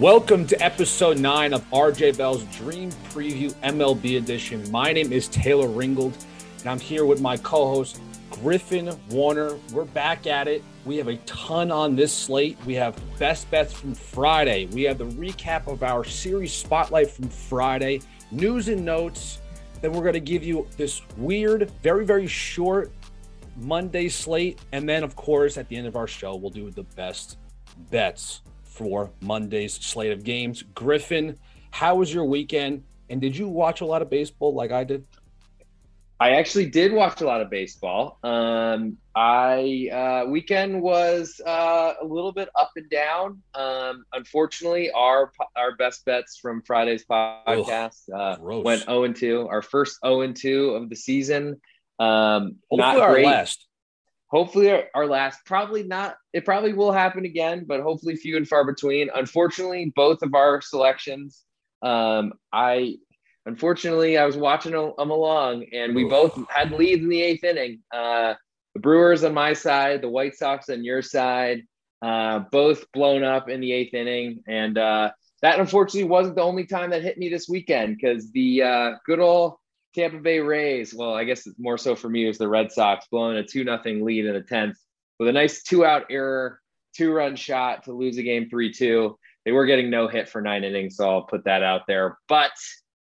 Welcome to episode nine of RJ Bell's Dream Preview MLB edition. My name is Taylor Ringold, and I'm here with my co host, Griffin Warner. We're back at it. We have a ton on this slate. We have best bets from Friday. We have the recap of our series spotlight from Friday, news and notes. Then we're going to give you this weird, very, very short Monday slate. And then, of course, at the end of our show, we'll do the best bets for Monday's slate of games. Griffin, how was your weekend? And did you watch a lot of baseball like I did? I actually did watch a lot of baseball. Um, I uh, weekend was uh, a little bit up and down. Um, unfortunately, our our best bets from Friday's podcast uh, went zero oh and two. Our first zero oh and two of the season. Um, Hopefully not our great. last. Hopefully our, our last. Probably not. It probably will happen again, but hopefully few and far between. Unfortunately, both of our selections. Um, I unfortunately, I was watching them along, and we both had leads in the eighth inning. Uh, the Brewers on my side, the White Sox on your side, uh, both blown up in the eighth inning, and uh, that unfortunately wasn't the only time that hit me this weekend because the uh, good old Tampa Bay Rays. Well, I guess more so for me is the Red Sox blowing a two nothing lead in the tenth with a nice two out error, two run shot to lose a game three two. They were getting no hit for nine innings, so I'll put that out there, but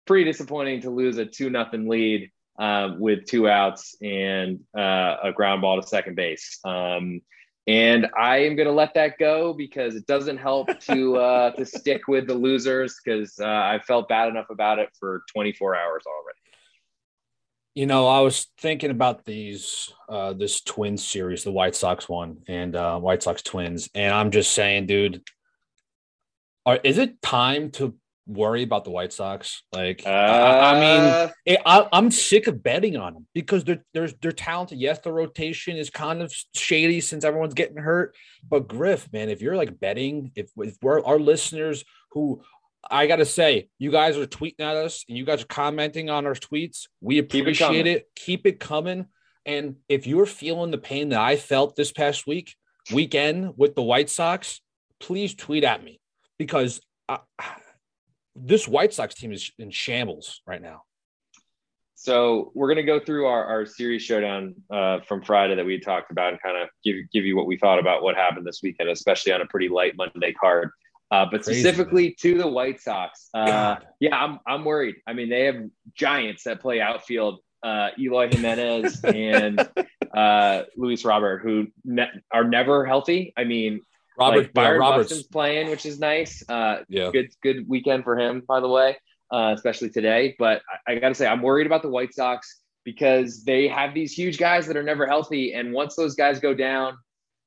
pretty disappointing to lose a two nothing lead um, with two outs and uh, a ground ball to second base. Um, and I am going to let that go because it doesn't help to uh, to stick with the losers because uh, I felt bad enough about it for 24 hours already. You know, I was thinking about these uh, this Twins series, the White Sox one and uh, White Sox Twins, and I'm just saying, dude, are, is it time to worry about the White Sox. Like, uh, I, I, mean, uh. it, I, am sick of betting on them because they're they're they're talented. Yes, the rotation is kind of shady since everyone's getting hurt. But Griff, man, if you're like betting, if if we're our listeners who I gotta say, you guys are tweeting at us and you guys are commenting on our tweets. We appreciate Keep it, it. Keep it coming. And if you're feeling the pain that I felt this past week, weekend with the White Sox, please tweet at me because I, this White Sox team is in shambles right now. So we're going to go through our, our series showdown uh, from Friday that we talked about and kind of give give you what we thought about what happened this weekend, especially on a pretty light Monday card. Uh, but Crazy, specifically man. to the White Sox, uh, yeah, I'm I'm worried. I mean, they have giants that play outfield. Uh, Eloy Jimenez and uh, Luis Robert, who ne- are never healthy. I mean, Robert like Byron Roberts playing, which is nice. Uh, yeah, good good weekend for him, by the way, uh, especially today. But I, I got to say, I'm worried about the White Sox because they have these huge guys that are never healthy, and once those guys go down,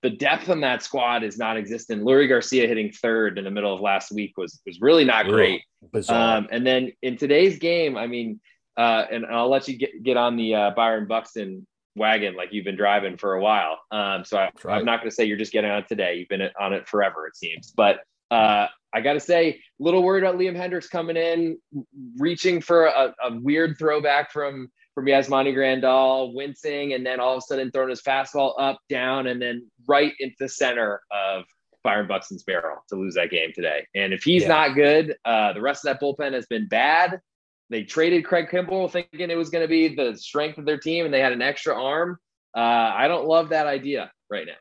the depth on that squad is non-existent. Leury Garcia hitting third in the middle of last week was was really not great. Um, and then in today's game, I mean, uh, and I'll let you get get on the uh, Byron Buxton wagon like you've been driving for a while. Um, so I, am not going to say you're just getting on it today. You've been on it forever, it seems. But uh, I got to say, a little worried about Liam Hendriks coming in, reaching for a, a weird throwback from from Yasmani Grandal, wincing, and then all of a sudden throwing his fastball up, down, and then right into the center of Byron Buxton's barrel to lose that game today. And if he's yeah. not good, uh, the rest of that bullpen has been bad. They traded Craig Kimbrel thinking it was going to be the strength of their team and they had an extra arm. Uh, I don't love that idea right now.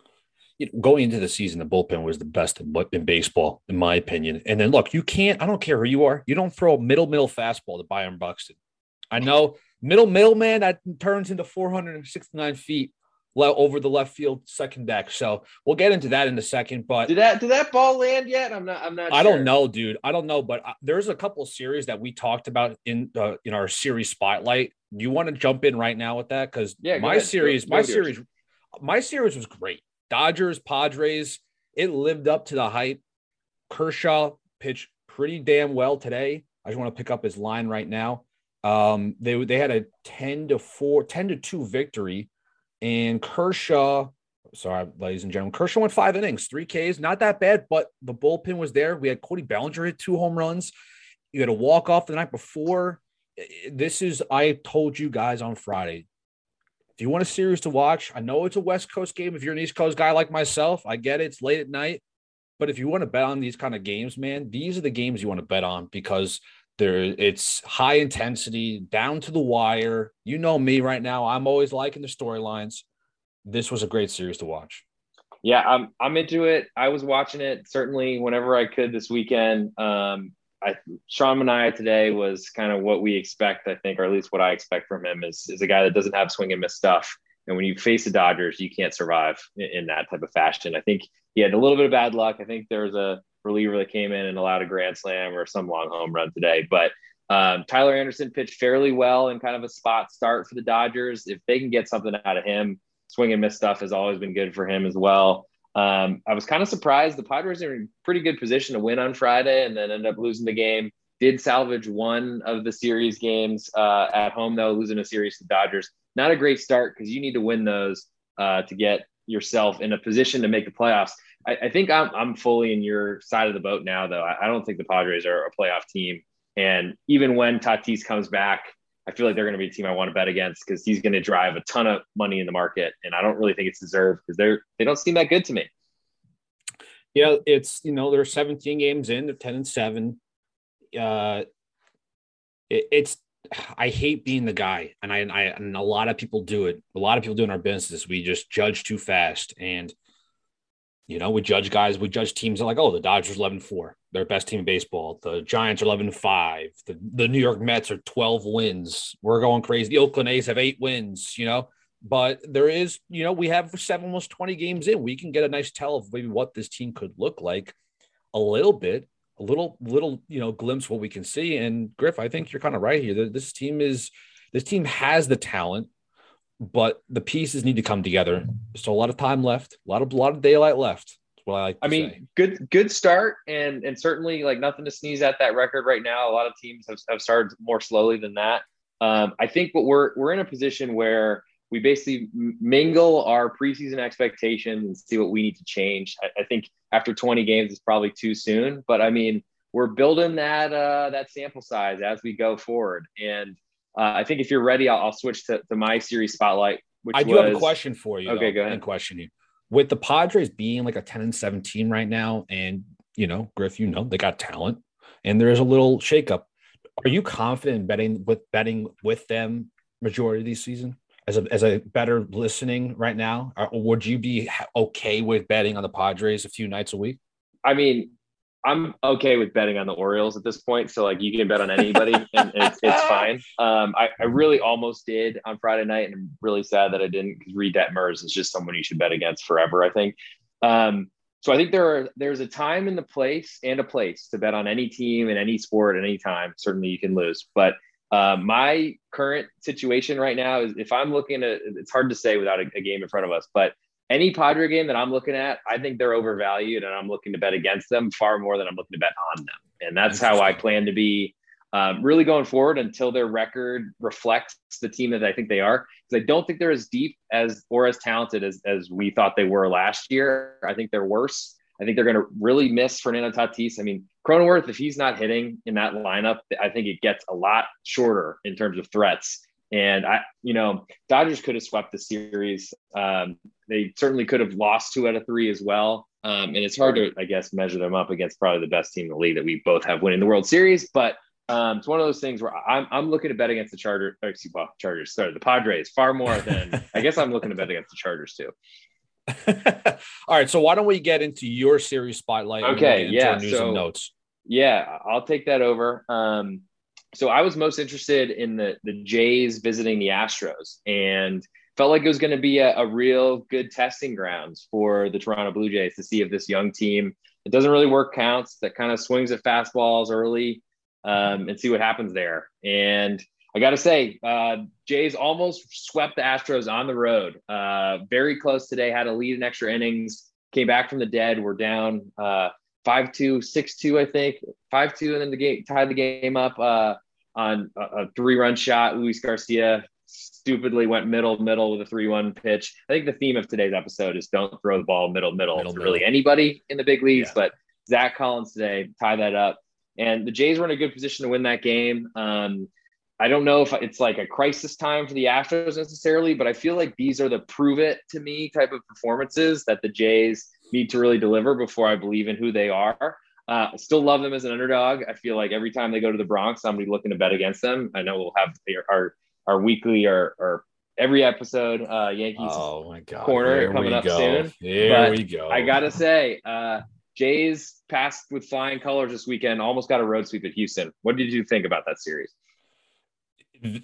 You know, going into the season, the bullpen was the best in, in, baseball, in my opinion. And then look, you can't, I don't care who you are, you don't throw a middle, middle fastball to Byron Buxton. I know middle, middle man that turns into 469 feet over the left field second deck. So we'll get into that in a second. But did that did that ball land yet? I'm not. I'm not. I sure. don't know, dude. I don't know. But uh, there's a couple series that we talked about in uh, in our series spotlight. You want to jump in right now with that because yeah, my ahead. series, go, my series, my series was great. Dodgers, Padres. It lived up to the hype. Kershaw pitched pretty damn well today. I just want to pick up his line right now. Um, they they had a 10 to 4, 10 to 2 victory and Kershaw, sorry, ladies and gentlemen, Kershaw went five innings, three Ks, not that bad, but the bullpen was there. We had Cody Bellinger hit two home runs. You had a walk off the night before. This is, I told you guys on Friday. If you want a series to watch, I know it's a West Coast game. If you're an East Coast guy like myself, I get it. It's late at night. But if you want to bet on these kind of games, man, these are the games you want to bet on because there it's high intensity, down to the wire. You know me right now. I'm always liking the storylines. This was a great series to watch. Yeah, I'm I'm into it. I was watching it certainly whenever I could this weekend. Um, I Sean Manaea today was kind of what we expect, I think, or at least what I expect from him is is a guy that doesn't have swing and miss stuff. And when you face the Dodgers, you can't survive in, in that type of fashion. I think he had a little bit of bad luck. I think there was a reliever that came in and allowed a grand slam or some long home run today. But um, Tyler Anderson pitched fairly well in kind of a spot start for the Dodgers. If they can get something out of him, swing and miss stuff has always been good for him as well. Um, I was kind of surprised the Padres are in pretty good position to win on Friday and then end up losing the game. Did salvage one of the series games uh, at home though, losing a series to Dodgers. Not a great start because you need to win those uh, to get yourself in a position to make the playoffs. I, I, think I'm I'm fully in your side of the boat now, though. I, I don't think the Padres are a playoff team, and even when Tatis comes back, I feel like they're going to be a team I want to bet against because he's going to drive a ton of money in the market, and I don't really think it's deserved because they're they don't seem that good to me. Yeah, it's you know they're 17 games in, they're 10 and seven. Uh, it, it's I hate being the guy, and I, I and a lot of people do it. A lot of people do in our business. We just judge too fast, and you know, we judge guys, we judge teams like, oh, the Dodgers 11 4. They're best team in baseball. The Giants are 11 5. The, the New York Mets are 12 wins. We're going crazy. The Oakland A's have eight wins, you know. But there is, you know, we have seven, almost 20 games in. We can get a nice tell of maybe what this team could look like a little bit, a little, little, you know, glimpse what we can see. And Griff, I think you're kind of right here. This team is, this team has the talent but the pieces need to come together. So a lot of time left, a lot of a lot of daylight left. That's what I like. I mean, say. good good start, and and certainly like nothing to sneeze at that record right now. A lot of teams have, have started more slowly than that. Um, I think, but we're we're in a position where we basically mingle our preseason expectations and see what we need to change. I, I think after 20 games is probably too soon, but I mean, we're building that uh, that sample size as we go forward, and uh, I think if you're ready, I'll, I'll switch to, to, my series spotlight. Which I do was... have a question for you. Okay, though, go ahead. And question you with the Padres being like a 10 and 17 right now, and you know, Griff, you know, they got talent, and there is a little shakeup. Are you confident in betting with betting with them majority of the season as a as a better listening right now, or would you be okay with betting on the Padres a few nights a week? I mean, I'm okay with betting on the Orioles at this point. So like you can bet on anybody and it's, it's fine. Um, I, I, really almost did on Friday night and I'm really sad that I didn't because Reid Detmers is just someone you should bet against forever, I think. Um, so I think there are, there's a time and the place and a place to bet on any team in any sport at any time. Certainly you can lose, but uh, my current situation right now is if I'm looking at, it's hard to say without a, a game in front of us, but any Padre game that I'm looking at, I think they're overvalued, and I'm looking to bet against them far more than I'm looking to bet on them. And that's how I plan to be um, really going forward until their record reflects the team that I think they are. Because I don't think they're as deep as or as talented as as we thought they were last year. I think they're worse. I think they're going to really miss Fernando Tatis. I mean, Cronenworth, if he's not hitting in that lineup, I think it gets a lot shorter in terms of threats. And I, you know, Dodgers could have swept the series. Um, they certainly could have lost two out of three as well. Um, and it's hard to, I guess, measure them up against probably the best team in the league that we both have winning the World Series. But um, it's one of those things where I'm, I'm looking to bet against the Chargers, excuse me, Chargers, sorry, the Padres far more than I guess I'm looking to bet against the Chargers too. All right, so why don't we get into your series spotlight? Okay, yeah. News so, and notes. Yeah, I'll take that over. Um, so I was most interested in the the Jays visiting the Astros and felt like it was going to be a, a, real good testing grounds for the Toronto Blue Jays to see if this young team it doesn't really work counts that kind of swings at fastballs early um, and see what happens there. And I got to say, uh, Jays almost swept the Astros on the road. Uh, very close today. Had a lead in extra innings. Came back from the dead. We're down uh, five two, six two, I think five two, and then the game tied the game up uh, on a, three run shot. Luis Garcia stupidly went middle middle with a three one pitch. I think the theme of today's episode is don't throw the ball middle middle, middle to middle. really anybody in the big leagues. Yeah. But Zack Collins today tie that up, and the Jays were in a good position to win that game. Um, I don't know if it's like a crisis time for the Astros necessarily, but I feel like these are the prove it to me type of performances that the Jays need to really deliver before I believe in who they are. Uh, still love them as an underdog. I feel like every time they go to the Bronx, somebody looking to bet against them. I know we'll have our our weekly or, or every episode uh, Yankees oh my God. corner coming up go. soon. Here But we go. I gotta say, uh, Jays passed with flying colors this weekend. Almost got a road sweep at Houston. What did you think about that series?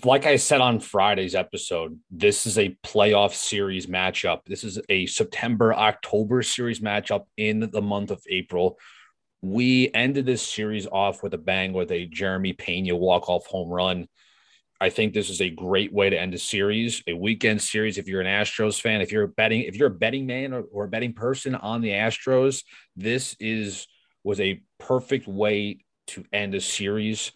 like I said on Friday's episode, this is a playoff series matchup. This is a September October series matchup in the month of April. We ended this series off with a bang with a Jeremy Pena walk off home run. I think this is a great way to end a series, a weekend series. If you're an Astros fan, if you're betting, if you're a betting man or, or a betting person on the Astros, this is was a perfect way to end a series.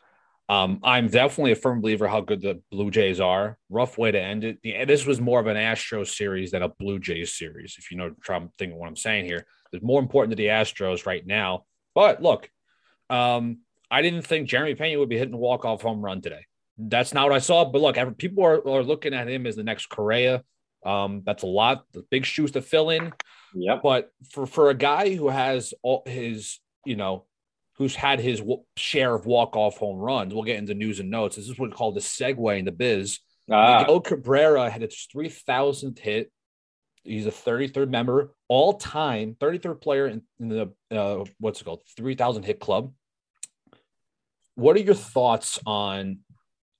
Um, I'm definitely a firm believer how good the Blue Jays are. Rough way to end it. The, this was more of an Astros series than a Blue Jays series. If you know, try to think what I'm saying here. It's more important to the Astros right now. But look, um, I didn't think Jeremy Pena would be hitting a walk off home run today. That's not what I saw. But look, people are, are looking at him as the next Correa. Um, that's a lot, the big shoes to fill in. Yeah. But for for a guy who has all his, you know, who's had his share of walk-off home runs. We'll get into news and notes. This is what's called the segue in the biz. Ah. Miguel Cabrera had his 3,000th hit. He's a 33rd member all time, 33rd player in, in the, uh, what's it called? 3,000 hit club. What are your thoughts on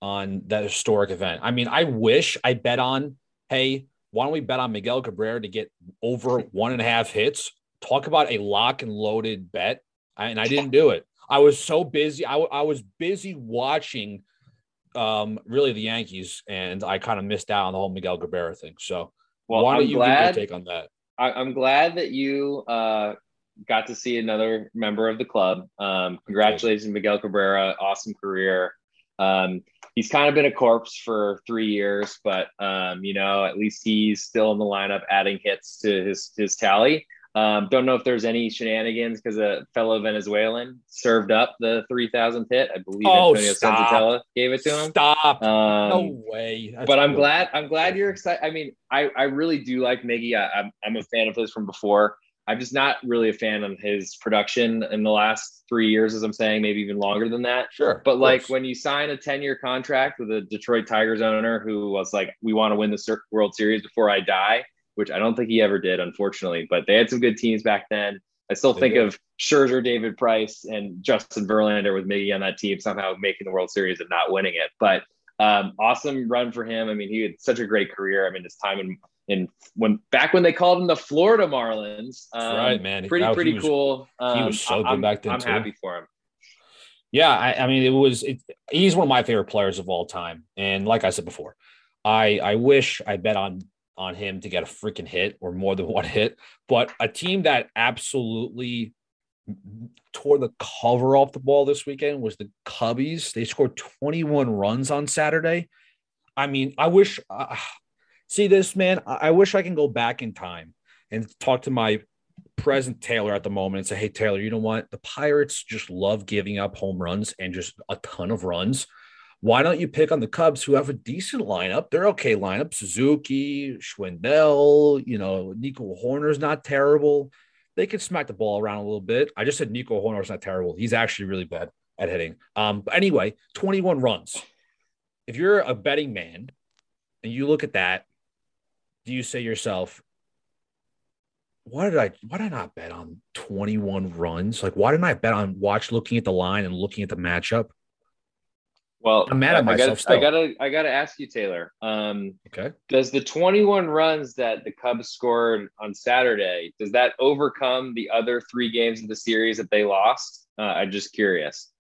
on that historic event? I mean, I wish I bet on, hey, why don't we bet on Miguel Cabrera to get over one and a half hits? Talk about a lock and loaded bet and I didn't do it. I was so busy. I, I was busy watching um, really the Yankees, and I kind of missed out on the whole Miguel Cabrera thing. So, well, why don't I'm you glad, give your take on that? I, am glad that you uh, got to see another member of the club. Um, congratulations, Miguel Cabrera. Awesome career. Um, he's kind of been a corpse for three years, but um, you know, at least he's still in the lineup, adding hits to his his tally. Um, don't know if there's any shenanigans because a fellow Venezuelan served up the 3,000 hit. I believe oh, Antonio Senzatela gave it to him. Stop. Um, no way. That's but I'm cool. glad. I'm glad you're excited. I mean, I, I really do like Miggy. I, I'm, I'm a fan of his from before. I'm just not really a fan of his production in the last three years, as I'm saying, maybe even longer than that. Sure. But like when you sign a 10 year contract with a Detroit Tigers owner who was like, we want to win the World Series before I die which I don't think he ever did, unfortunately. But they had some good teams back then. I still they think did. of Scherzer, David Price, and Justin Verlander with Miggy on that team somehow making the World Series and not winning it. But um, awesome run for him. I mean, he had such a great career. I mean, his time in in when back when they called him the Florida Marlins. Um, right, man. Pretty pretty was, cool. Um, he was so good I'm, back then. I'm too. happy for him. Yeah, I, I mean, it was. It, he's one of my favorite players of all time, and like I said before, I I wish I bet on on him to get a freaking hit or more than one hit. But a team that absolutely tore the cover off the ball this weekend was the Cubbies. They scored 21 runs on Saturday. I mean, I wish, uh, see this, man, I wish I can go back in time and talk to my present Taylor at the moment and say, hey, Taylor, you know what? The Pirates just love giving up home runs and just a ton of runs. Why don't you pick on the Cubs who have a decent lineup? They're okay lineup. Suzuki, Schwindel, you know, Nico Hoerner's not terrible. They could smack the ball around a little bit. I just said Nico Hoerner's not terrible. He's actually really bad at hitting. Um, but anyway, 21 runs. If you're a betting man and you look at that, do you say yourself, why did I why did I not bet on 21 runs? Like why didn't I bet on watch looking at the line and looking at the matchup? Well, I'm mad at myself. I gotta, I gotta, I gotta ask you, Taylor. Um, okay. Does the 21 runs that the Cubs scored on Saturday does that overcome the other three games of the series that they lost? Uh, I'm just curious.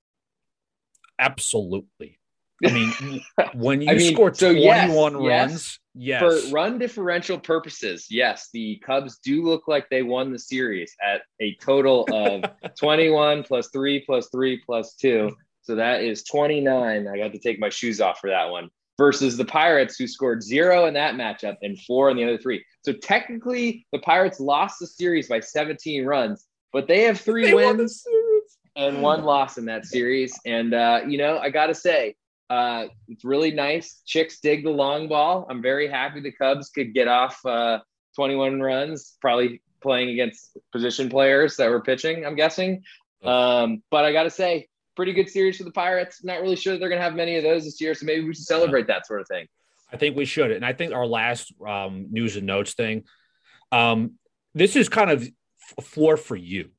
Absolutely. I mean, when you I mean, score 21 yes, runs, yes. For run differential purposes, yes, the Cubs do look like they won the series at a total of 21 plus three plus three plus two. So that is 29. I got to take my shoes off for that one versus the Pirates, who scored zero in that matchup and four in the other three. So technically, the Pirates lost the series by 17 runs, but they have three they wins and one loss in that series. And, uh, you know, I got to say, uh, it's really nice. Chicks dig the long ball. I'm very happy the Cubs could get off uh, 21 runs. Probably playing against position players that were pitching. I'm guessing, um, but I got to say, pretty good series for the Pirates. Not really sure they're going to have many of those this year, so maybe we should celebrate that sort of thing. I think we should, and I think our last um, news and notes thing. Um, this is kind of a floor for you.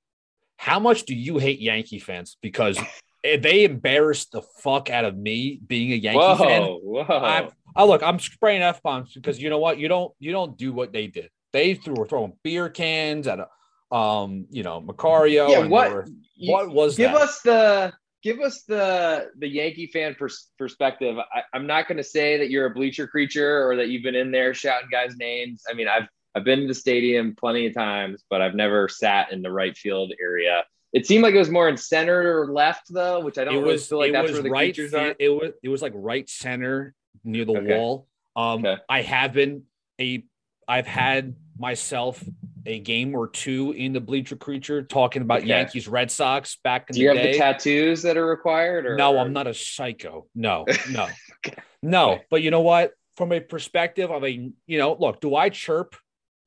How much do you hate Yankee fans? Because they embarrassed the fuck out of me being a Yankee whoa, fan. Whoa. I, I look, I'm spraying f bombs because you know what? You don't you don't do what they did. They threw were throwing beer cans at a, um, you know, Mercado. Yeah, what were, what was give that? us the give us the the Yankee fan pers- perspective. I, am not going to say that you're a bleacher creature or that you've been in there shouting guys' names. I mean, I've I've been to the stadium plenty of times, but I've never sat in the right field area. It seemed like it was more in center or left though, which I don't it was, feel like that's where the right, creatures are. It was it was like right center near the okay. wall. Um, okay. I have been a I've had myself a game or two in the bleacher creature talking about okay. Yankees Red Sox back in Do the day. Do you have the tattoos that are required? Or, no, I'm not a psycho. No, no, okay. no. But you know what? From a perspective of a, you know, look, do I chirp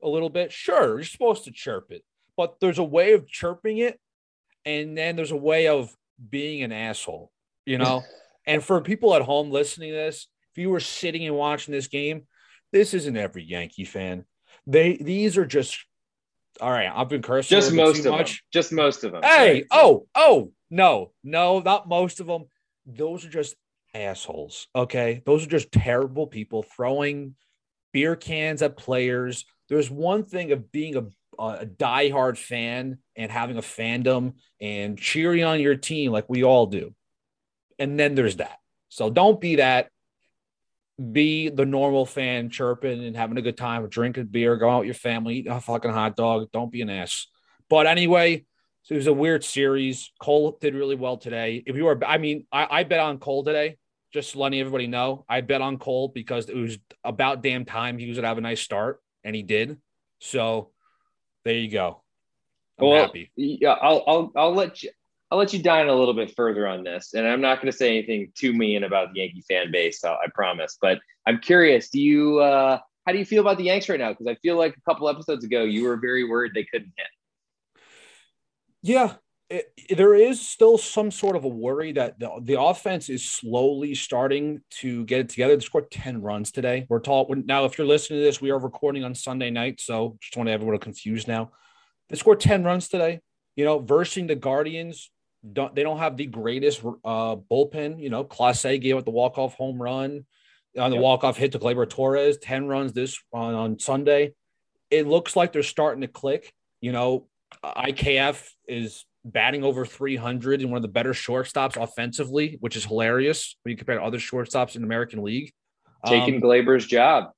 a little bit? Sure, you're supposed to chirp it, but there's a way of chirping it and then there's a way of being an asshole, you know. and for people at home listening to this, if you were sitting and watching this game, this isn't every Yankee fan. They these are just all right. I've been cursing just most of much. them. Just most of them. Hey, right? oh, oh, no, no, not most of them. Those are just assholes. Okay, those are just terrible people throwing beer cans at players. There's one thing of being a a diehard fan and having a fandom and cheering on your team like we all do. And then there's that. So don't be that. Be the normal fan chirping and having a good time, drinking beer, going out with your family, eat a fucking hot dog. Don't be an ass. But anyway, so it was a weird series. Cole did really well today. If you were, I mean, I, I bet on Cole today. Just letting everybody know, I bet on Cole because it was about damn time he was gonna have a nice start, and he did. So there you go. I'm well, happy. Yeah, I'll, I'll I'll let you I'll let you dine a little bit further on this, and I'm not going to say anything too mean about the Yankee fan base. I, I promise. But I'm curious. Do you uh, how do you feel about the Yanks right now? Because I feel like a couple episodes ago you were very worried they couldn't hit. Yeah, it, there is still some sort of a worry that the, the offense is slowly starting to get it together. They scored 10 runs today. We're tall now. If you're listening to this, we are recording on Sunday night. So just want to have everyone confused now. They scored 10 runs today. You know, versing the Guardians, don't, they don't have the greatest uh, bullpen. You know, Clase gave up the walk-off home run on the yep. walk-off hit to Gleyber Torres, 10 runs this on, on Sunday. It looks like they're starting to click. You know, IKF is batting over 300 and one of the better shortstops offensively, which is hilarious when you compare to other shortstops in the American League. Taking um, Gleyber's job.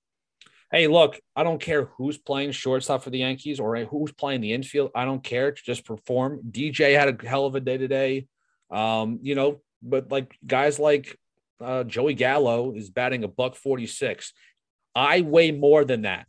Hey, look, I don't care who's playing shortstop for the Yankees or who's playing the infield. I don't care to just perform. DJ had a hell of a day today. Um, you know, but like guys like uh, Joey Gallo is batting a buck 46. I weigh more than that.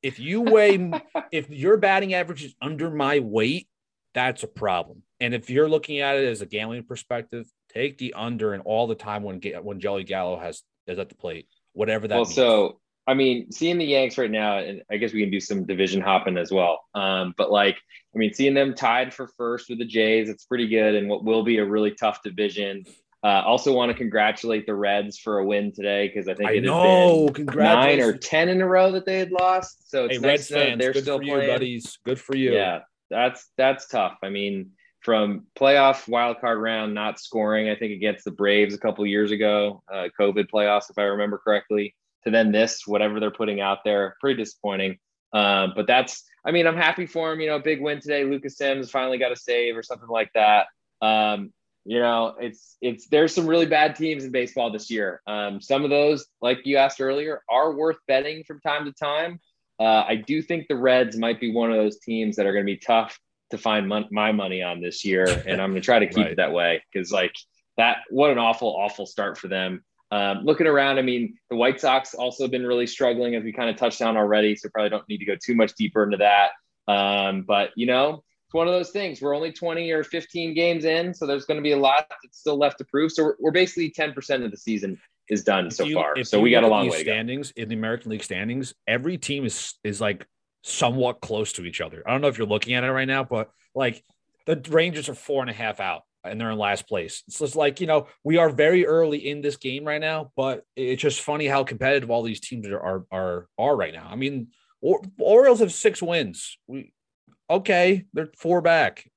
If you weigh, if your batting average is under my weight, that's a problem. And if you're looking at it as a gambling perspective, take the under and all the time when when Joey Gallo has is at the plate, whatever that. Well, means. so I mean, seeing the Yanks right now, and I guess we can do some division hopping as well. Um, but like, I mean, seeing them tied for first with the Jays, it's pretty good, and what will be a really tough division. Uh, also, want to congratulate the Reds for a win today because I think I it know. has been nine or ten in a row that they had lost. So it's hey, nice Reds fans, they're still playing. You, buddies. Good for you. Yeah, that's that's tough. I mean, from playoff wild card round, not scoring, I think against the Braves a couple years ago, uh, COVID playoffs, if I remember correctly, to then this, whatever they're putting out there, pretty disappointing. Uh, but that's, I mean, I'm happy for him. You know, big win today. Lucas Sims finally got a save or something like that. Um, you know, it's it's there's some really bad teams in baseball this year. Um, some of those, like you asked earlier, are worth betting from time to time. Uh, I do think the Reds might be one of those teams that are going to be tough to find mon- my money on this year, and I'm going to try to keep right. it that way because, like that, what an awful, awful start for them. Um, looking around, I mean, the White Sox also been really struggling, as we kind of touched on already. So probably don't need to go too much deeper into that. Um, but you know, it's one of those things. We're only 20 or 15 games in, so there's going to be a lot that's still left to prove. So we're, we're basically 10% of the season is done if so you, far. So we got a long way. Standings in the American League standings, every team is is like somewhat close to each other. I don't know if you're looking at it right now, but like the Rangers are four and a half out and they're in last place. It's just like, you know, we are very early in this game right now, but it's just funny how competitive all these teams are are are, right now. I mean, or, Orioles have six wins. We okay, they're four back.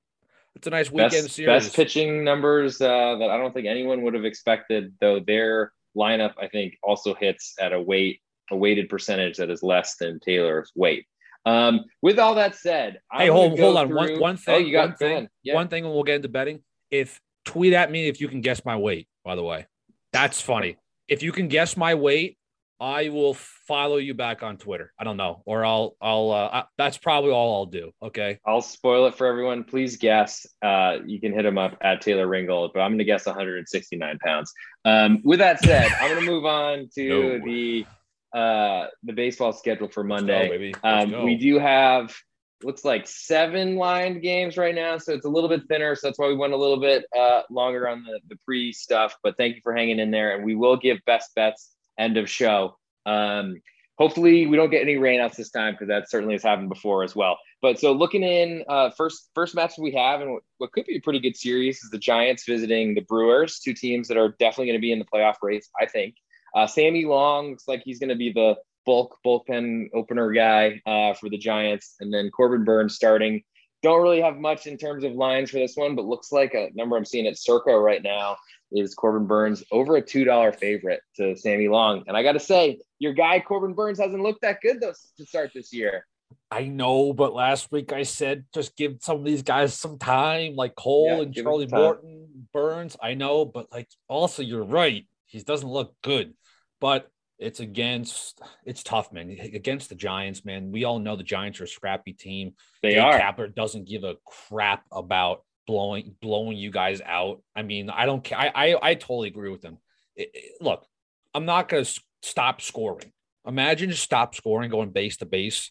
It's a nice weekend best, series. Best pitching numbers uh, that I don't think anyone would have expected, though their lineup I think also hits at a weight a weighted percentage that is less than Taylor's weight. Um, with all that said, hey, hold hold on. Through... One one thing. Oh, you got one thing. Yeah. One thing, and we'll get into betting. If tweet at me if you can guess my weight. By the way, that's funny. If you can guess my weight, I will follow you back on Twitter. I don't know, or I'll I'll. Uh, I, that's probably all I'll do. Okay. I'll spoil it for everyone. Please guess. Uh, you can hit him up at Taylor Ringold, but I'm going to guess 169 pounds. Um, with that said, I'm going to move on to no. the uh, the baseball schedule for Monday. Go, um, we do have looks like seven lined games right now, so it's a little bit thinner. So that's why we went a little bit uh, longer on the the pre stuff. But thank you for hanging in there, and we will give best bets end of show. Um, hopefully, we don't get any rainouts this time because that certainly has happened before as well. But so looking in uh, first first match we have, and what could be a pretty good series is the Giants visiting the Brewers, two teams that are definitely going to be in the playoff race. I think. Uh, Sammy Long looks like he's going to be the bulk bullpen opener guy uh, for the Giants, and then Corbin Burnes starting. Don't really have much in terms of lines for this one, but looks like a number I'm seeing at Circa right now is Corbin Burnes over a two dollar favorite to Sammy Long. And I got to say, your guy Corbin Burnes hasn't looked that good though to start this year. I know, but last week I said just give some of these guys some time, like Cole yeah, and Charlie Morton, Burnes. I know, but like also you're right. He doesn't look good. But it's against it's tough, man. Against the Giants, man. We all know the Giants are a scrappy team. They Dave are. Kapler doesn't give a crap about blowing blowing you guys out. I mean, I don't care. I I, I totally agree with them. It, it, look, I'm not going to stop scoring. Imagine just stop scoring, going base to base.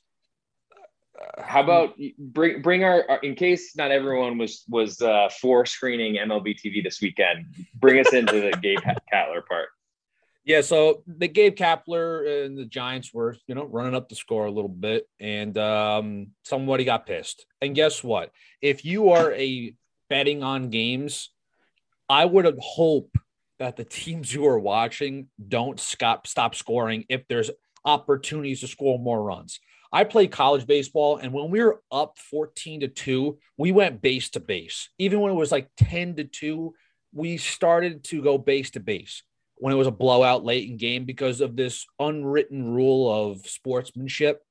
How about bring bring our, our, in case not everyone was was uh, for screening MLB TV this weekend. Bring us into the Gabe Kapler part. Yeah, so the Gabe Kapler and the Giants were, you know, running up the score a little bit, and um, somebody got pissed. And guess what? If you are a betting on games, I would hope that the teams you are watching don't stop stop scoring if there's opportunities to score more runs. I played college baseball, and when we were up 14 to 2, we went base to base. Even when it was like 10 to 2, we started to go base to base when it was a blowout late in game because of this unwritten rule of sportsmanship.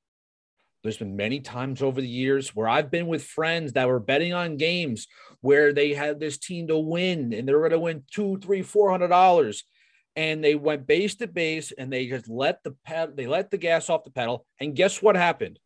There's been many times over the years where I've been with friends that were betting on games where they had this team to win and they're going to win two, three, four hundred dollars, and they went base to base and they just let the ped- they let the gas off the pedal. And guess what happened?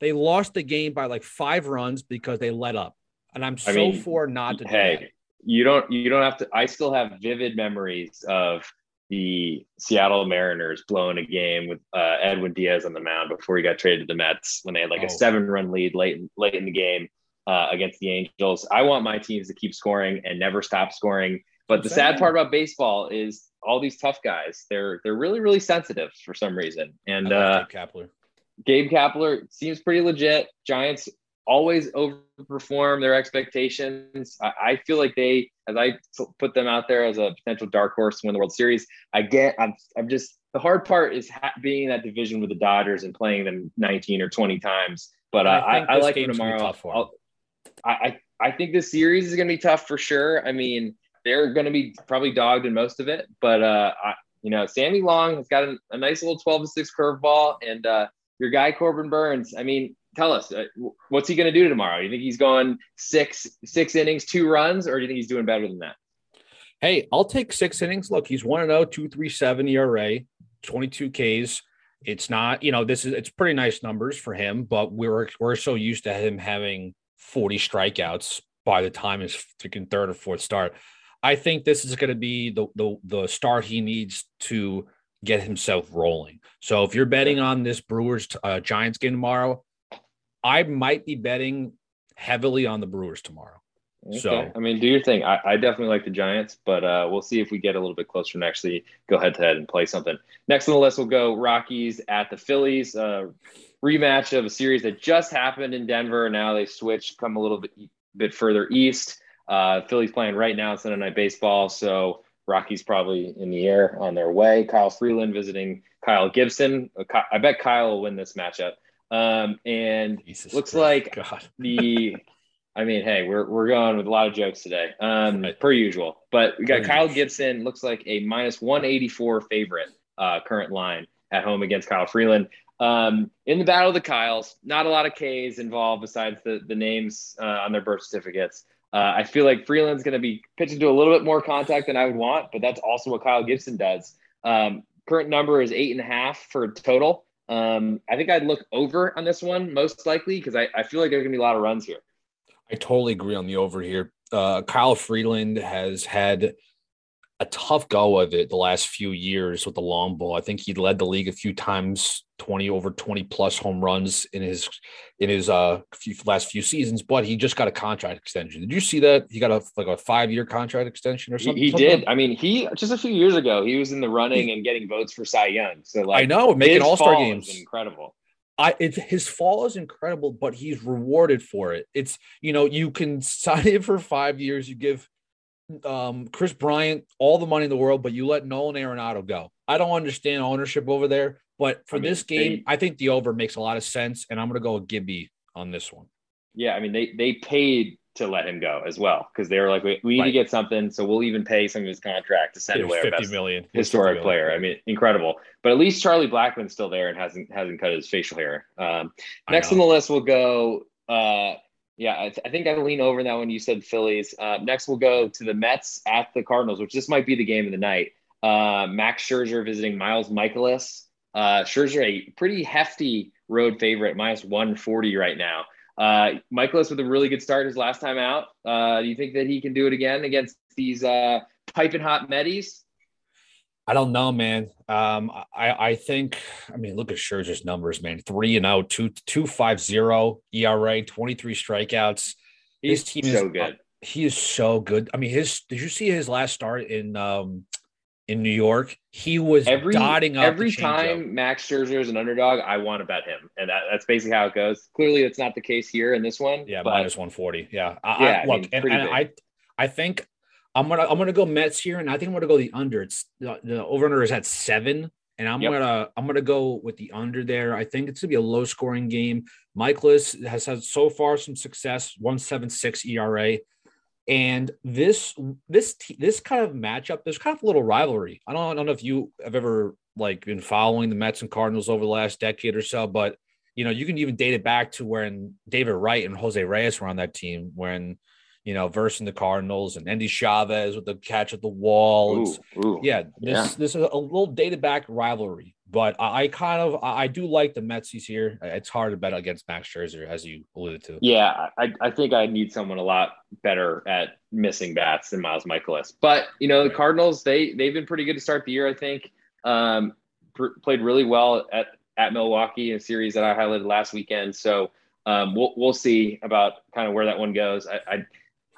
They lost the game by like five runs because they let up. And I'm so I mean, for not to. Hey, you don't you don't have to. I still have vivid memories of the Seattle Mariners blowing a game with uh, Edwin Diaz on the mound before he got traded to the Mets when they had like oh. a seven run lead late late in the game uh, against the Angels. I want my teams to keep scoring and never stop scoring. But the sad part about baseball is all these tough guys. They're they're really really sensitive for some reason. And uh, Gabe Kapler. Gabe Kapler seems pretty legit. Giants always overperform their expectations. I, I, feel like they, as I put them out there as a potential dark horse to win the World Series, I get, I'm, I'm just, the hard part is ha- being in that division with the Dodgers and playing them 19 or 20 times. But uh, I, I, like them tomorrow. I, I, I think this series is going to be tough for sure. I mean, they're going to be probably dogged in most of it, but uh, I, you know, Sammy Long has got a, a nice little 12 to 6 curveball, and uh, your guy Corbin Burnes. I mean, tell us uh, what's he going to do tomorrow? You think he's going six six innings, two runs, or do you think he's doing better than that? Hey, I'll take six innings. Look, he's one and 0, 237 ERA, 22 Ks. It's not, you know, this is it's pretty nice numbers for him, but we're we're so used to him having 40 strikeouts by the time his freaking third or fourth start. I think this is going to be the, the the start he needs to get himself rolling. So if you're betting on this Brewers uh, Giants game tomorrow, I might be betting heavily on the Brewers tomorrow. Okay. So I mean, do your thing. I, I definitely like the Giants, but uh, we'll see if we get a little bit closer and actually go head to head and play something. Next on the list, we'll go Rockies at the Phillies. Uh, rematch of a series that just happened in Denver. Now they switch, come a little bit bit further east. Uh, Philly's playing right now Sunday Night Baseball, so Rockies probably in the air on their way. Kyle Freeland visiting Kyle Gibson. Uh, I bet Kyle will win this matchup. Um, and Jesus looks Christ. like God. the. I mean, hey, we're we're going with a lot of jokes today, um, right. per usual. But we got Kyle. Gibson. Looks like a minus one eighty four favorite uh, current line at home against Kyle Freeland. Um, in the battle of the Kyles, not a lot of K's involved besides the the names uh, on their birth certificates. Uh, I feel like Freeland's going to be pitching to a little bit more contact than I would want, but that's also what Kyle Gibson does. Um, current number is eight and a half for total. Um, I think I'd look over on this one most likely because I, I feel like there's to be a lot of runs here. I totally agree on the over here. Uh, Kyle Freeland has had a tough go of it the last few years with the long ball. I think he led the league a few times, 20 over 20 plus home runs in his in his uh few, last few seasons, but he just got a contract extension. Did you see that? He got a like a 5-year contract extension or something. He, he something? did. I mean, he just a few years ago, he was in the running and getting votes for Cy Young. So like I know, making All-Star games. Incredible. I it, his fall is incredible, but he's rewarded for it. It's you know you can sign him for five years. You give um, Kris Bryant all the money in the world, but you let Nolan Arenado go. I don't understand ownership over there, but for I mean, this game, they, I think the over makes a lot of sense, and I'm going to go with Gibby on this one. Yeah, I mean they they paid to let him go as well because they were like, we, we need right. to get something, so we'll even pay some of his contract to send away our best million. historic 50 player. I mean, incredible. But at least Charlie Blackmon's still there and hasn't hasn't cut his facial hair. Um, next on the list, we'll go. Uh, yeah, I, th- I, think I lean over that one. You said Phillies. Uh, next, we'll go to the Mets at the Cardinals, which this might be the game of the night. Uh, Max Scherzer visiting Miles Mikolas. Uh, Scherzer, a pretty hefty road favorite, minus 140 right now. Uh, Mikolas with a really good start his last time out. Uh, do you think that he can do it again against these uh, piping hot Metis? I don't know, man. Um, I I think I mean look at Scherzer's numbers, man. Three and out, two two five zero ERA, twenty three strikeouts. His team so is good. He is so good. I mean, his did you see his last start in um in New York? He was every, dotting up every time Max Scherzer is an underdog. I want to bet him, and that, that's basically how it goes. Clearly, that's not the case here in this one. Yeah, but, minus one forty. Yeah, I, yeah. I, look, I mean, and, and I I think I'm gonna I'm gonna go Mets here, and I think I'm gonna go the under. It's the, the over under is at seven, and I'm yep. gonna I'm gonna go with the under there. I think it's gonna be a low scoring game. Mikolas has had so far some success, one seven six ERA, and this this this kind of matchup, there's kind of a little rivalry. I don't I don't know if you have ever like been following the Mets and Cardinals over the last decade or so, but you know you can even date it back to when David Wright and Jose Reyes were on that team when you know, versus the Cardinals and Endy Chavez with the catch at the wall. Ooh, ooh, yeah, this yeah. this is a little dated back rivalry, but I, I kind of I do like the Metsies here. It's hard to bet against Max Scherzer, as you alluded to. Yeah, I, I think I need someone a lot better at missing bats than Miles Mikolas. But you know, the. Cardinals they they've been pretty good to start the year. I think um, pr- played really well at at Milwaukee in a series that I highlighted last weekend. So um, we'll we'll see about kind of where that one goes. I, I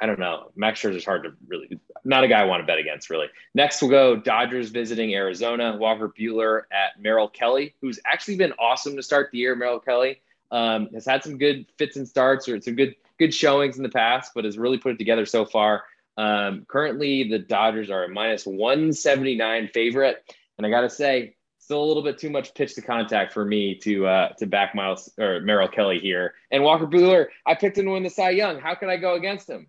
I don't know. Max Scherzer is hard to really, not a guy I want to bet against, really. Next, we'll go Dodgers visiting Arizona. Walker Buehler at Merrill Kelly, who's actually been awesome to start the year. Merrill Kelly um, has had some good fits and starts or some good good showings in the past, but has really put it together so far. Um, currently, the Dodgers are a minus 179 favorite. And I got to say, still a little bit too much pitch to contact for me to uh, to back Miles or Merrill Kelly here. And Walker Buehler, I picked him to win the Cy Young. How can I go against him?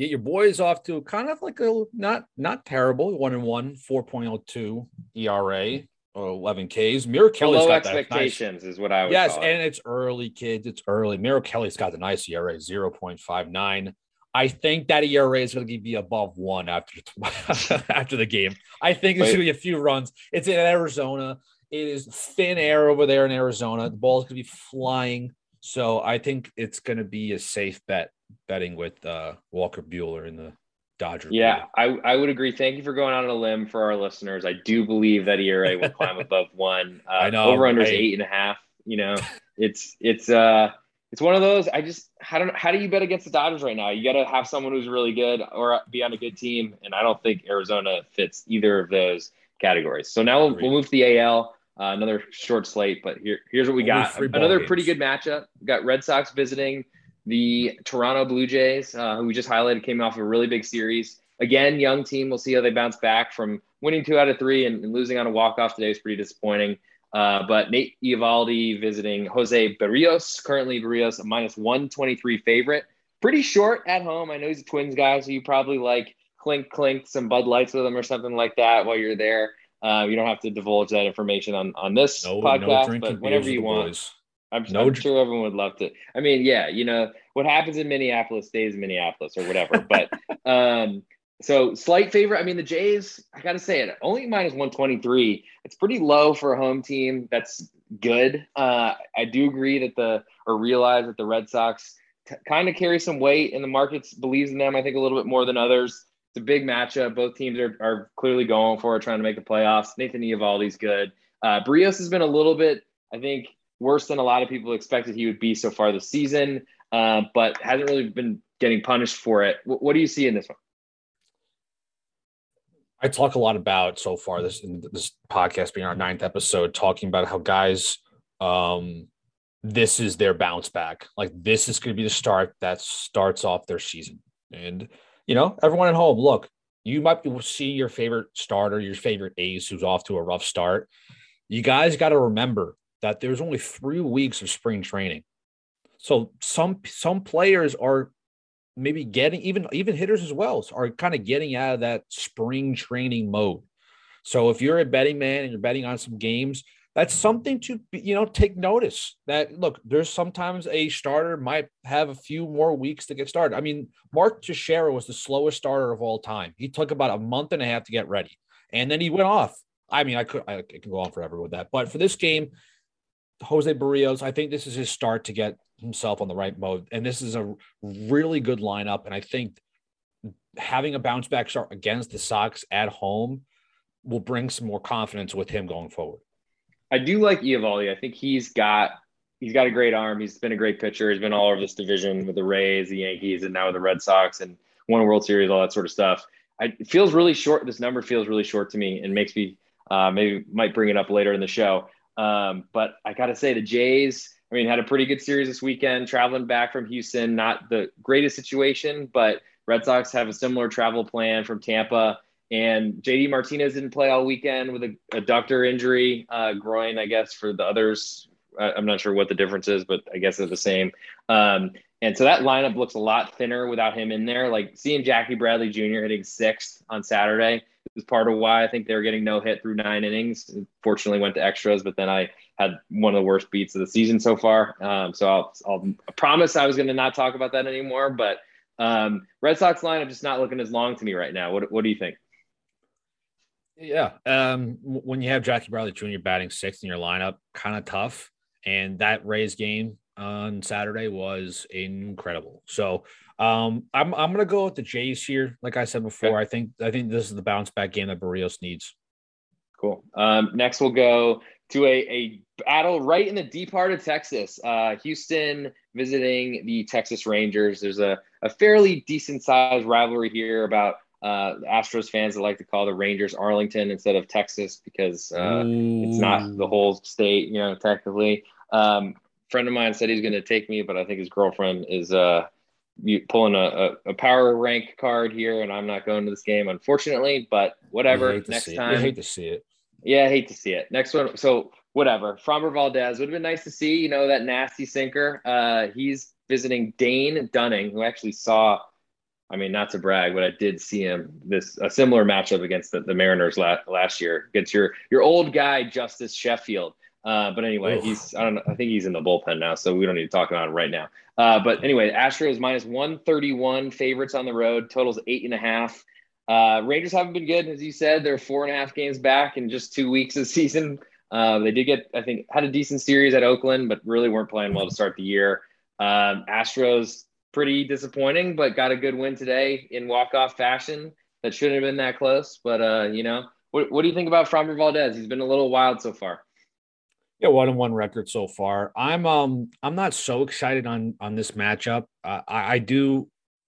Get your boys off to kind of like a not not terrible one and one, 4.02 ERA or 11 Ks. Merrill Kelly's got expectations nice, is what I would Yes, and it's early, kids. It's early. Merrill Kelly's got the nice ERA, 0.59. I think that ERA is going to be above one after after the game. I think there's going to be a few runs. It's in Arizona. It is thin air over there in Arizona. The ball is going to be flying. So I think it's going to be a safe bet betting with uh, Walker Buehler in the Dodger. Yeah, I, I would agree. Thank you for going on a limb for our listeners. I do believe that ERA will climb above one. Uh, I know over under is eight and a half. You know, it's it's uh it's one of those. I just how don't how do you bet against the Dodgers right now? You got to have someone who's really good or be on a good team, and I don't think Arizona fits either of those categories. So now we'll, we'll move to the AL. Uh, another short slate, but here, here's what we got. Another games. pretty good matchup. We got Red Sox visiting the Toronto Blue Jays, uh, who we just highlighted, came off a really big series. Again, young team. We'll see how they bounce back from winning two out of three and, and losing on a walk off today is pretty disappointing. Uh, but Nate Eovaldi visiting Jose Berrios. currently Berrios a minus 123 favorite. Pretty short at home. I know he's a Twins guy, so you probably like clink clink some Bud Lights with him or something like that while you're there. Uh, you don't have to divulge that information on on this no, podcast, no but whenever you want. Boys. I'm, no I'm sure everyone would love to. I mean, yeah, you know what happens in Minneapolis stays in Minneapolis or whatever. But um, so slight favorite. I mean, the Jays, I got to say it, only minus 123. It's pretty low for a home team. That's good. Uh, I do agree that the, or realize that the Red Sox t- kind of carry some weight and the markets believes in them, I think, a little bit more than others. It's a big matchup. Both teams are, are clearly going for it, trying to make the playoffs. Nathan Eovaldi's good. Uh, Berrios has been a little bit, I think, worse than a lot of people expected he would be so far this season, uh, but hasn't really been getting punished for it. W- what do you see in this one? I talk a lot about so far this this podcast being our ninth episode, talking about how guys, um, this is their bounce back. Like this is going to be the start that starts off their season. And you know, everyone at home, look, you might seeing your favorite starter, your favorite ace who's off to a rough start. You guys got to remember that there's only three weeks of spring training. So some some players are maybe getting even even hitters as well are kind of getting out of that spring training mode. So if you're a betting man and you're betting on some games, that's something to you know take notice that look there's sometimes a starter might have a few more weeks to get started i mean mark Teixeira was the slowest starter of all time he took about a month and a half to get ready and then he went off i mean i could i can go on forever with that but for this game jose Berrios, i think this is his start to get himself on the right mode. And this is a really good lineup. And I think having a bounce back start against the Sox at home will bring some more confidence with him going forward. I do like Eovaldi. I think he's got he's got a great arm. He's been a great pitcher. He's been all over this division with the Rays, the Yankees, and now with the Red Sox and won a World Series, all that sort of stuff. I, it feels really short. This number feels really short to me and makes me uh, maybe might bring it up later in the show. Um, but I got to say, the Jays I mean, had a pretty good series this weekend, traveling back from Houston. Not the greatest situation, but Red Sox have a similar travel plan from Tampa. And JD Martinez didn't play all weekend with a adductor injury, uh, groin, I guess, for the others. I'm not sure what the difference is, but I guess they're the same. Um, and so that lineup looks a lot thinner without him in there. Like seeing Jackie Bradley Jr. hitting sixth on Saturday is part of why I think they're getting no hit through nine innings. Fortunately, went to extras, but then I had one of the worst beats of the season so far. Um, so I'll, I'll promise I was going to not talk about that anymore. But um, Red Sox lineup just not looking as long to me right now. What, what do you think? Yeah, um, when you have Jackie Bradley Jr. batting sixth in your lineup, kind of tough. And that Rays game on Saturday was incredible. So um, I'm I'm gonna go with the Jays here. Like I said before, okay. I think I think this is the bounce back game that Berrios needs. Cool. Um, next, we'll go to a, a battle right in the deep heart of Texas. Uh, Houston visiting the Texas Rangers. There's a, a fairly decent sized rivalry here about uh, Astros fans that like to call the Rangers Arlington instead of Texas because uh, it's not the whole state, you know, technically. Um, friend of mine said he's going to take me, but I think his girlfriend is uh, pulling a, a, a, power rank card here, and I'm not going to this game, unfortunately. But whatever. Next time, I hate to see it. Yeah, I hate to see it. Next one. So whatever. Framber Valdez would have been nice to see. You know that nasty sinker. Uh, he's visiting Dane Dunning, who actually saw. I mean, not to brag, but I did see him this a similar matchup against the, the Mariners la- last year against your your old guy Justus Sheffield. Uh, but anyway, Oof. he's I don't know. I think he's in the bullpen now, so we don't need to talk about him right now. Uh, but anyway, Astros minus one thirty one favorites on the road. Totals eight and a half. Uh, Rangers haven't been good, as you said. They're four and a half games back in just two weeks of season. Uh, they did get, I think, had a decent series at Oakland, but really weren't playing well to start the year. Um, Astros pretty disappointing, but got a good win today in walk off fashion. That shouldn't have been that close, but uh, you know, what, what do you think about Framber Valdez? He's been a little wild so far. Yeah, one and one record so far. I'm um I'm not so excited on on this matchup. Uh, I, I do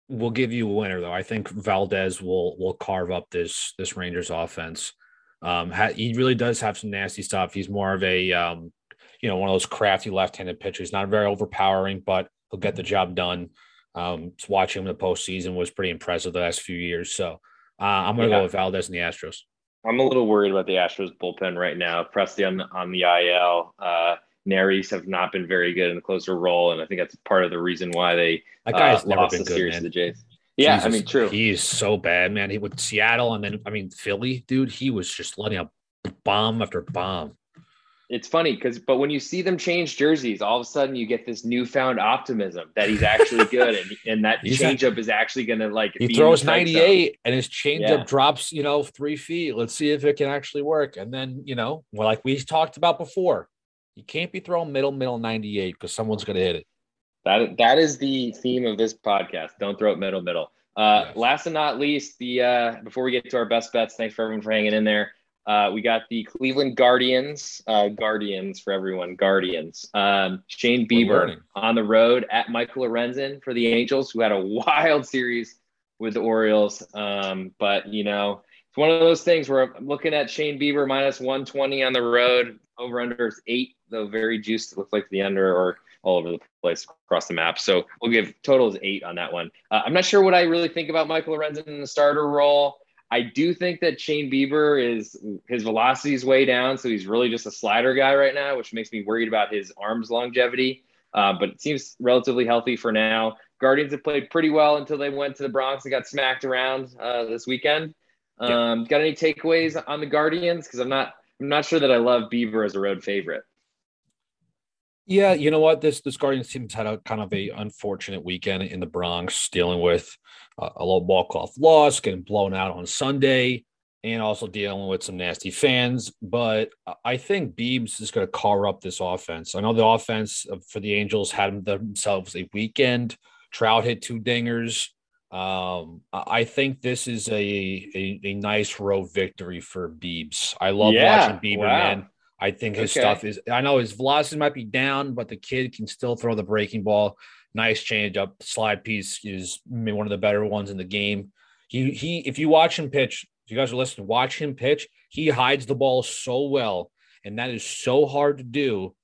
will give you a winner though. I think Valdez will will carve up this this Rangers offense. Um, ha- he really does have some nasty stuff. He's more of a, um, you know, one of those crafty left-handed pitchers. Not very overpowering, but he'll get the job done. Um, watching him in the postseason was pretty impressive the last few years. So uh, I'm going to yeah. go with Valdez and the Astros. I'm a little worried about the Astros bullpen right now. Pressly on, on the IL. Uh, Neris have not been very good in the closer role, and I think that's part of the reason why they that guy's uh, never lost been the good, series man. to the Jays. Yeah, Jesus, I mean, true. He's so bad, man. He with Seattle, and then I mean Philly, dude. He was just letting up bomb after bomb. It's funny because, but when you see them change jerseys, all of a sudden you get this newfound optimism that he's actually good, and, and that changeup is actually going to like. He throws ninety eight, and his changeup yeah. drops, you know, three feet. Let's see if it can actually work. And then, you know, well, like we talked about before, you can't be throwing middle middle ninety eight because someone's going to hit it. That that is the theme of this podcast. Don't throw it middle middle. Uh, yes. Last and not least, the uh, before we get to our best bets, thanks for everyone for hanging in there. Uh, we got the Cleveland Guardians, uh, Guardians for everyone, Guardians. Um, Shane Bieber on the road at Michael Lorenzen for the Angels, who had a wild series with the Orioles. Um, but you know, it's one of those things where I'm looking at Shane Bieber minus 120 on the road, over under is eight, though very juiced. It looks like the under or all over the place across the map. So we'll give totals eight on that one. Uh, I'm not sure what I really think about Michael Lorenzen in the starter role. I do think that Shane Bieber is his velocity is way down, so he's really just a slider guy right now, which makes me worried about his arms longevity. Uh, but it seems relatively healthy for now. Guardians have played pretty well until they went to the Bronx and got smacked around uh, this weekend. Um, yeah. Got any takeaways on the Guardians? Because I'm not I'm not sure that I love Bieber as a road favorite. Yeah, you know what? This this Guardians team's had a kind of a unfortunate weekend in the Bronx, dealing with uh, a low walk off loss, getting blown out on Sunday, and also dealing with some nasty fans. But I think Beebs is going to carve up this offense. I know the offense for the Angels had themselves a weekend. Trout hit two dingers. Um, I think this is a, a, a nice road victory for Beebs. I love yeah, watching Bieber, wow. man. I think his okay. stuff is. I know his velocity might be down, but the kid can still throw the breaking ball. Nice change up, slide piece is one of the better ones in the game. He he. If you watch him pitch, if you guys are listening, watch him pitch. He hides the ball so well, and that is so hard to do,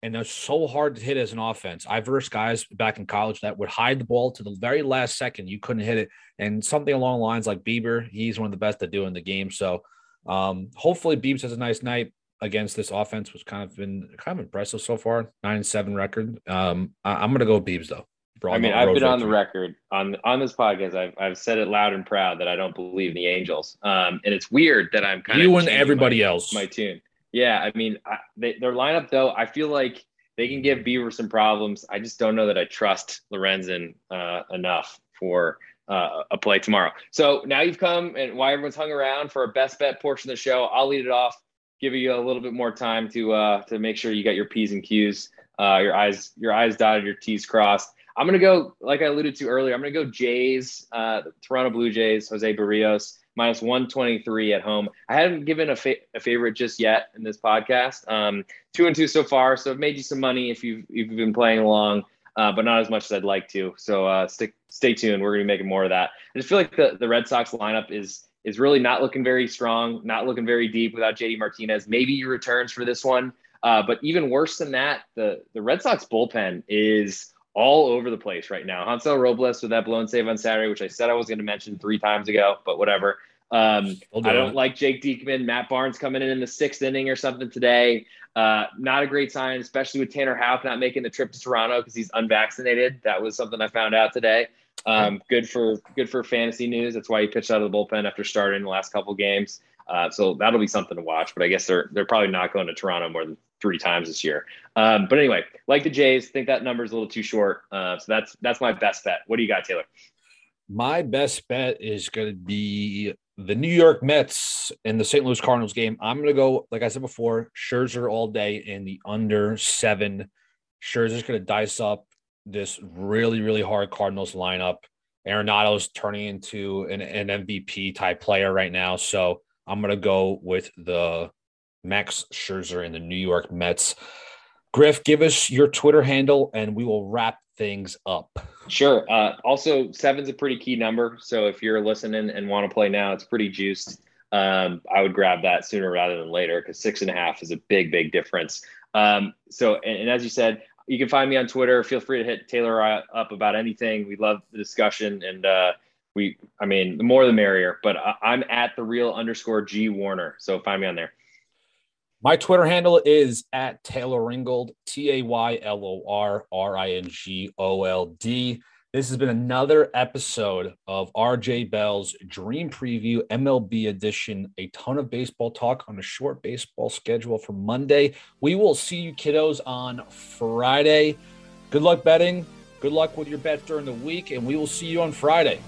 and that's so hard to hit as an offense. I've versed guys back in college that would hide the ball to the very last second. You couldn't hit it, and something along the lines like Bieber, he's one of the best at doing the game. So, um, hopefully, Beebs has a nice night against this offense was kind of been kind of impressive so far. Nine and seven record. Um, I, am gonna go with Beebs though. I mean, I've been victory. on the record on on this podcast. I've I've said it loud and proud that I don't believe in the Angels. Um, and it's weird that I'm kind you of you and everybody my, else my tune. Yeah, I mean, I, they, their lineup though, I feel like they can give Bieber some problems. I just don't know that I trust Lorenzen uh, enough for uh, a play tomorrow. So now you've come and why everyone's hung around for a best bet portion of the show. I'll lead it off give you a little bit more time to uh, to make sure you got your p's and q's, uh, your eyes your eyes dotted, your t's crossed. I'm gonna go like I alluded to earlier. I'm gonna go Jays, uh, Toronto Blue Jays, Jose Berrios minus 123 at home. I haven't given a, fa- a favorite just yet in this podcast. Um, two and two so far, so I've made you some money if you've you've been playing along. Uh, but not as much as I'd like to. So uh, stick, stay tuned. We're going to be making more of that. I just feel like the, the Red Sox lineup is is really not looking very strong, not looking very deep without JD Martinez. Maybe he returns for this one. Uh, but even worse than that, the, the Red Sox bullpen is all over the place right now. Hansel Robles with that blown save on Saturday, which I said I was going to mention three times ago, but whatever. Um, I don't like Jake Diekman, Matt Barnes coming in in the sixth inning or something today. Uh, not a great sign, especially with Tanner Houck not making the trip to Toronto because he's unvaccinated. That was something I found out today. Um, good for good for fantasy news. That's why he pitched out of the bullpen after starting the last couple games. Uh, so that'll be something to watch. But I guess they're they're probably not going to Toronto more than three times this year. Um, but anyway, like the Jays, think that number is a little too short. Uh, so that's that's my best bet. What do you got, Taylor? My best bet is going to be the New York Mets and the St. Louis Cardinals game. I'm going to go, like I said before, Scherzer all day in the under seven. Scherzer's going to dice up this really, really hard Cardinals lineup. Arenado's turning into an, an MVP type player right now. So I'm going to go with the Max Scherzer and the New York Mets. Griff, give us your Twitter handle and we will wrap things up. Sure. Uh, also, seven's a pretty key number. So if you're listening and want to play now, it's pretty juiced. um, I would grab that sooner rather than later because six and a half is a big, big difference. Um, so, and, and, as you said, you can find me on Twitter. Feel free to hit Taylor up about anything. We love the discussion, and uh, we, I mean, the more the merrier. But I'm at the real underscore G Warner, so find me on there. My Twitter handle is at Taylor Ringold, T A Y L O R R I N G O L D. This has been another episode of RJ Bell's Dream Preview MLB edition. A ton of baseball talk on a short baseball schedule for Monday. We will see you kiddos on Friday. Good luck betting. Good luck with your bets during the week, and we will see you on Friday.